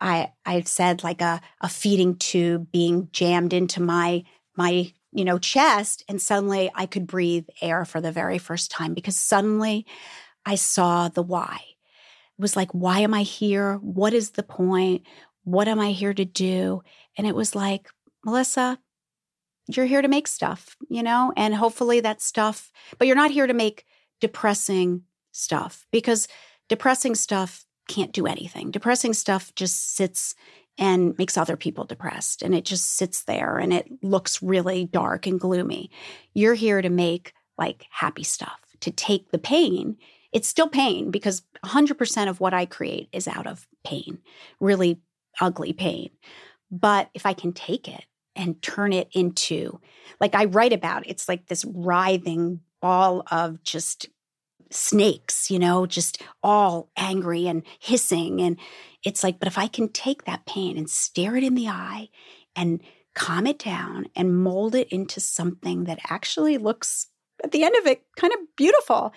A: I I said like a, a feeding tube being jammed into my my you know chest and suddenly I could breathe air for the very first time because suddenly I saw the why. It was like why am I here? What is the point? What am I here to do? And it was like, Melissa, you're here to make stuff, you know, and hopefully that stuff, but you're not here to make depressing stuff because depressing stuff can't do anything. Depressing stuff just sits and makes other people depressed and it just sits there and it looks really dark and gloomy. You're here to make like happy stuff, to take the pain. It's still pain because 100% of what I create is out of pain, really ugly pain. But if I can take it and turn it into like I write about it's like this writhing ball of just snakes, you know, just all angry and hissing. And it's like, but if I can take that pain and stare it in the eye and calm it down and mold it into something that actually looks at the end of it kind of beautiful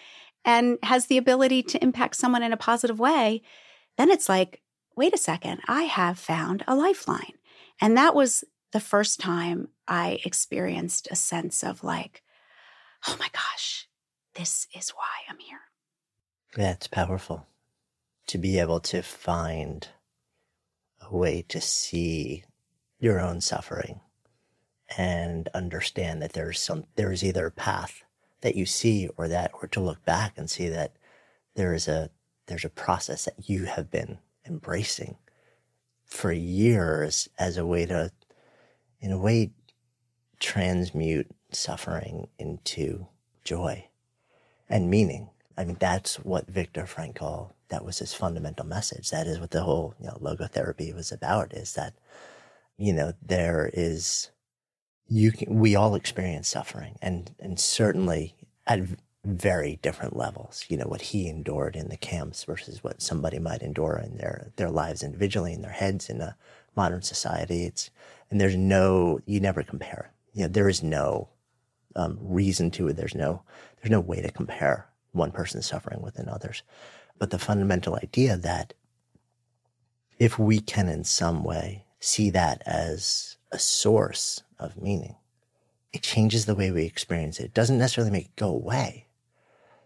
A: and has the ability to impact someone in a positive way, then it's like, wait a second, I have found a lifeline. And that was the first time I experienced a sense of like, oh my gosh, this is why I'm here.
B: That's powerful to be able to find a way to see your own suffering and understand that there's some there's either a path that you see or that or to look back and see that there is a there's a process that you have been embracing for years as a way to in a way, transmute suffering into joy and meaning. I mean, that's what Viktor Frankl, that was his fundamental message. That is what the whole, you know, logotherapy was about is that, you know, there is, you can, we all experience suffering and, and certainly at very different levels. You know, what he endured in the camps versus what somebody might endure in their, their lives individually, in their heads in a modern society. It's, and there's no, you never compare. You know, there is no um, reason to it. There's no, there's no way to compare one person's suffering with another's. But the fundamental idea that if we can in some way see that as a source of meaning, it changes the way we experience it. It doesn't necessarily make it go away,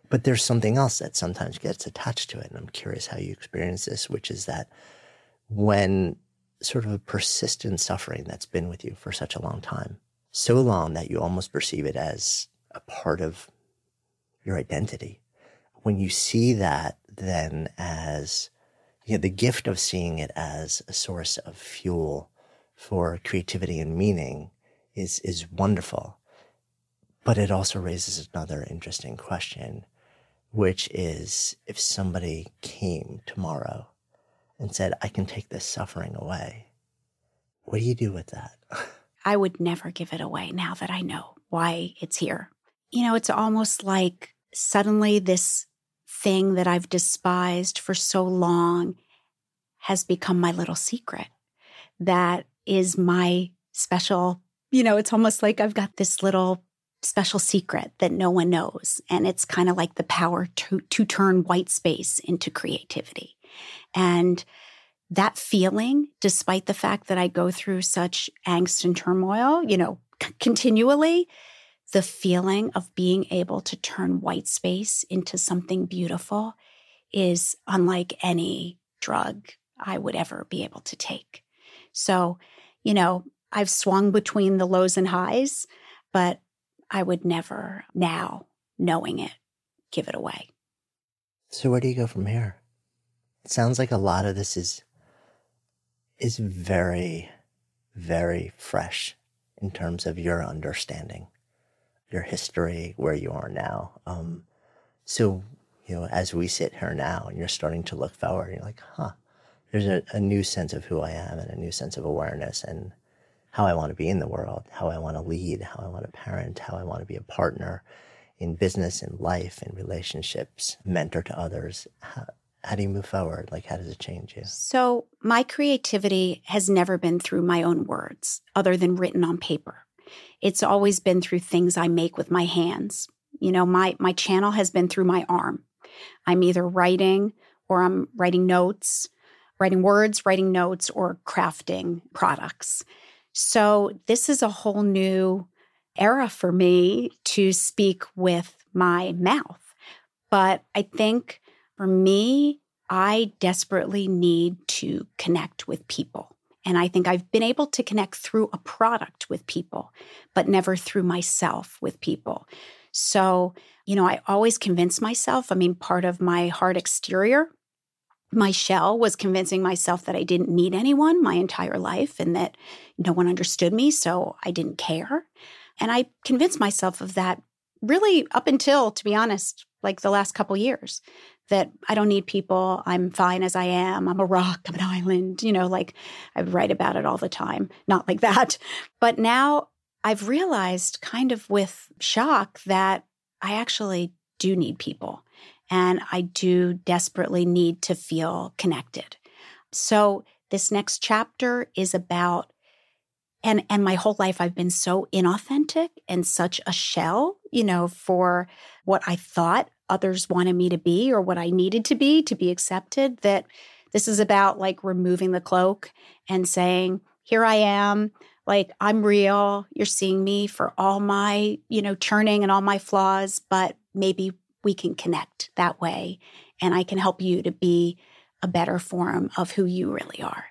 B: but there's something else that sometimes gets attached to it. And I'm curious how you experience this, which is that when sort of a persistent suffering that's been with you for such a long time, so long that you almost perceive it as a part of your identity. When you see that then as you know, the gift of seeing it as a source of fuel for creativity and meaning is, is wonderful. But it also raises another interesting question, which is if somebody came tomorrow and said, I can take this suffering away, what do you do with that?
A: I would never give it away now that I know why it's here. You know, it's almost like suddenly this thing that I've despised for so long has become my little secret. That is my special, you know, it's almost like I've got this little special secret that no one knows. And it's kind of like the power to, to turn white space into creativity. And that feeling, despite the fact that I go through such angst and turmoil, you know, c- continually, the feeling of being able to turn white space into something beautiful is unlike any drug I would ever be able to take. So, you know, I've swung between the lows and highs, but I would never now, knowing it, give it away.
B: So where do you go from here? It sounds like a lot of this is is very, very fresh in terms of your understanding, your history, where you are now. Um, so, you know, as we sit here now and you're starting to look forward, you're like, huh, there's a, a new sense of who I am and a new sense of awareness and how I want to be in the world, how I want to lead, how I want to parent, how I want to be a partner in business and life and relationships, mentor to others. How, how do you move forward? Like, how does it change you?
A: So, my creativity has never been through my own words, other than written on paper. It's always been through things I make with my hands. You know, my, my channel has been through my arm. I'm either writing or I'm writing notes writing words, writing notes, or crafting products. So this is a whole new era for me to speak with my mouth. But I think for me, I desperately need to connect with people. And I think I've been able to connect through a product with people, but never through myself with people. So, you know, I always convince myself. I mean, part of my hard exterior my shell was convincing myself that I didn't need anyone my entire life and that no one understood me, so I didn't care. And I convinced myself of that really up until, to be honest, like the last couple years that I don't need people. I'm fine as I am. I'm a rock. I'm an island. You know, like I write about it all the time. Not like that. But now I've realized, kind of with shock, that I actually do need people and I do desperately need to feel connected. So this next chapter is about and and my whole life I've been so inauthentic and such a shell, you know, for what I thought others wanted me to be or what I needed to be to be accepted that this is about like removing the cloak and saying, here I am, like I'm real. You're seeing me for all my, you know, churning and all my flaws, but maybe we can connect that way and I can help you to be a better form of who you really are.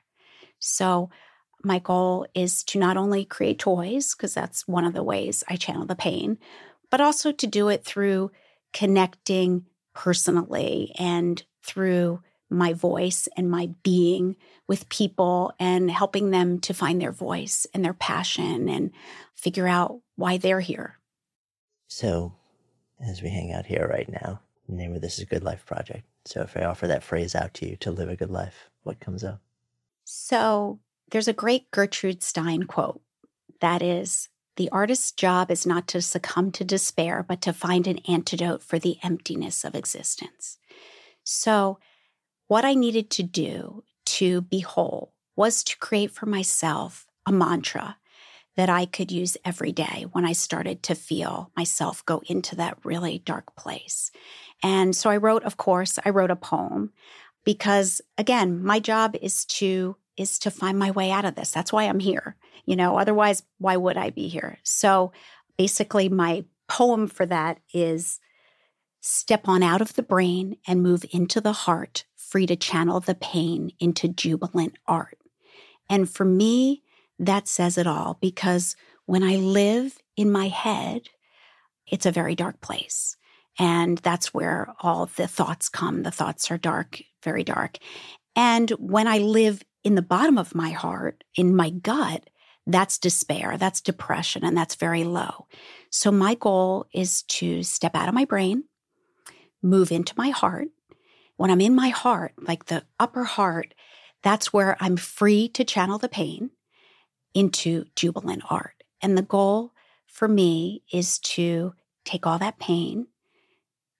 A: So, my goal is to not only create toys, because that's one of the ways I channel the pain, but also to do it through connecting personally and through my voice and my being with people and helping them to find their voice and their passion and figure out why they're here.
B: So, as we hang out here right now. The name of this is Good Life Project. So if I offer that phrase out to you to live a good life, what comes up?
A: So there's a great Gertrude Stein quote that is, the artist's job is not to succumb to despair, but to find an antidote for the emptiness of existence. So, what I needed to do to be whole was to create for myself a mantra that I could use every day when I started to feel myself go into that really dark place. And so I wrote, of course, I wrote a poem because again, my job is to is to find my way out of this. That's why I'm here. You know, otherwise why would I be here? So Basically, my poem for that is step on out of the brain and move into the heart, free to channel the pain into jubilant art. And for me, that says it all because when I live in my head, it's a very dark place. And that's where all the thoughts come. The thoughts are dark, very dark. And when I live in the bottom of my heart, in my gut, that's despair, that's depression, and that's very low. So my goal is to step out of my brain, move into my heart. When I'm in my heart, like the upper heart, that's where I'm free to channel the pain into jubilant art. And the goal for me is to take all that pain,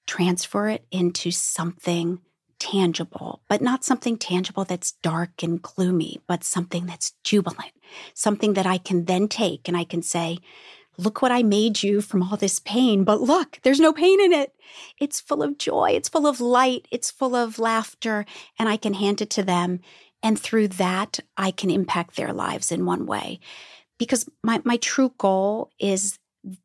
A: transfer it into something tangible, but not something tangible that's dark and gloomy, but something that's jubilant, something that I can then take and I can say, Look what I made you from all this pain, but look, there's no pain in it. It's full of joy, it's full of light, it's full of laughter, and I can hand it to them. And through that, I can impact their lives in one way. Because my, my true goal is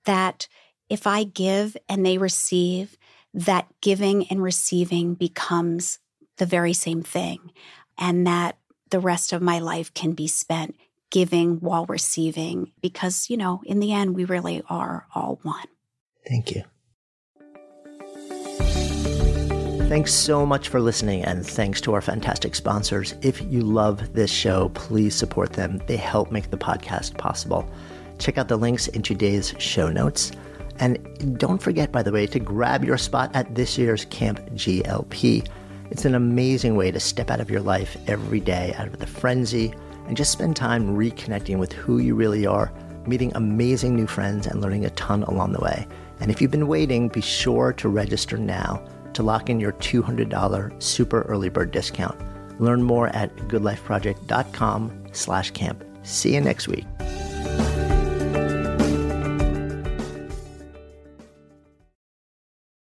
A: that if I give and they receive, that giving and receiving becomes the very same thing, and that the rest of my life can be spent giving while receiving, because, you know, in the end, we really are all one.
B: Thank you. Thanks so much for listening, and thanks to our fantastic sponsors. If you love this show, please support them. They help make the podcast possible. Check out the links in today's show notes. And don't forget, by the way, to grab your spot at this year's Camp GLP. It's an amazing way to step out of your life every day, out of the frenzy, and just spend time reconnecting with who you really are, meeting amazing new friends, and learning a ton along the way. And if you've been waiting, be sure to register now to lock in your $200 super early bird discount. Learn more at goodlifeproject.com slash camp. See you next week.